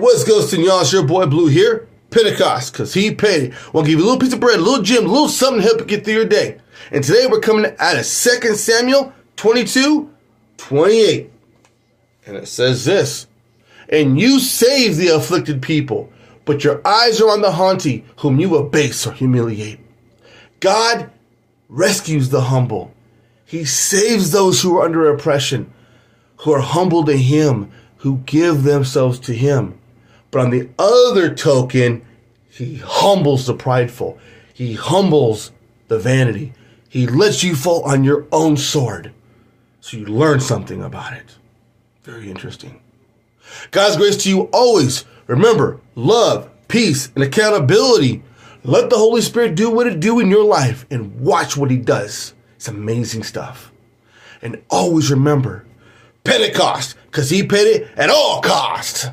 what's ghosting y'all? It's your boy Blue here. Pentecost, because he paid. Want give you a little piece of bread, a little gym, a little something to help you get through your day. And today we're coming out of 2 Samuel 22, 28. And it says this And you save the afflicted people, but your eyes are on the haughty, whom you abase or humiliate. God rescues the humble. He saves those who are under oppression, who are humble to Him, who give themselves to Him. But on the other token, He humbles the prideful. He humbles the vanity. He lets you fall on your own sword. So you learn something about it. Very interesting. God's grace to you always. Remember, love, peace, and accountability. Let the Holy Spirit do what it do in your life and watch what he does. It's amazing stuff. And always remember, Pentecost, because he paid it at all cost.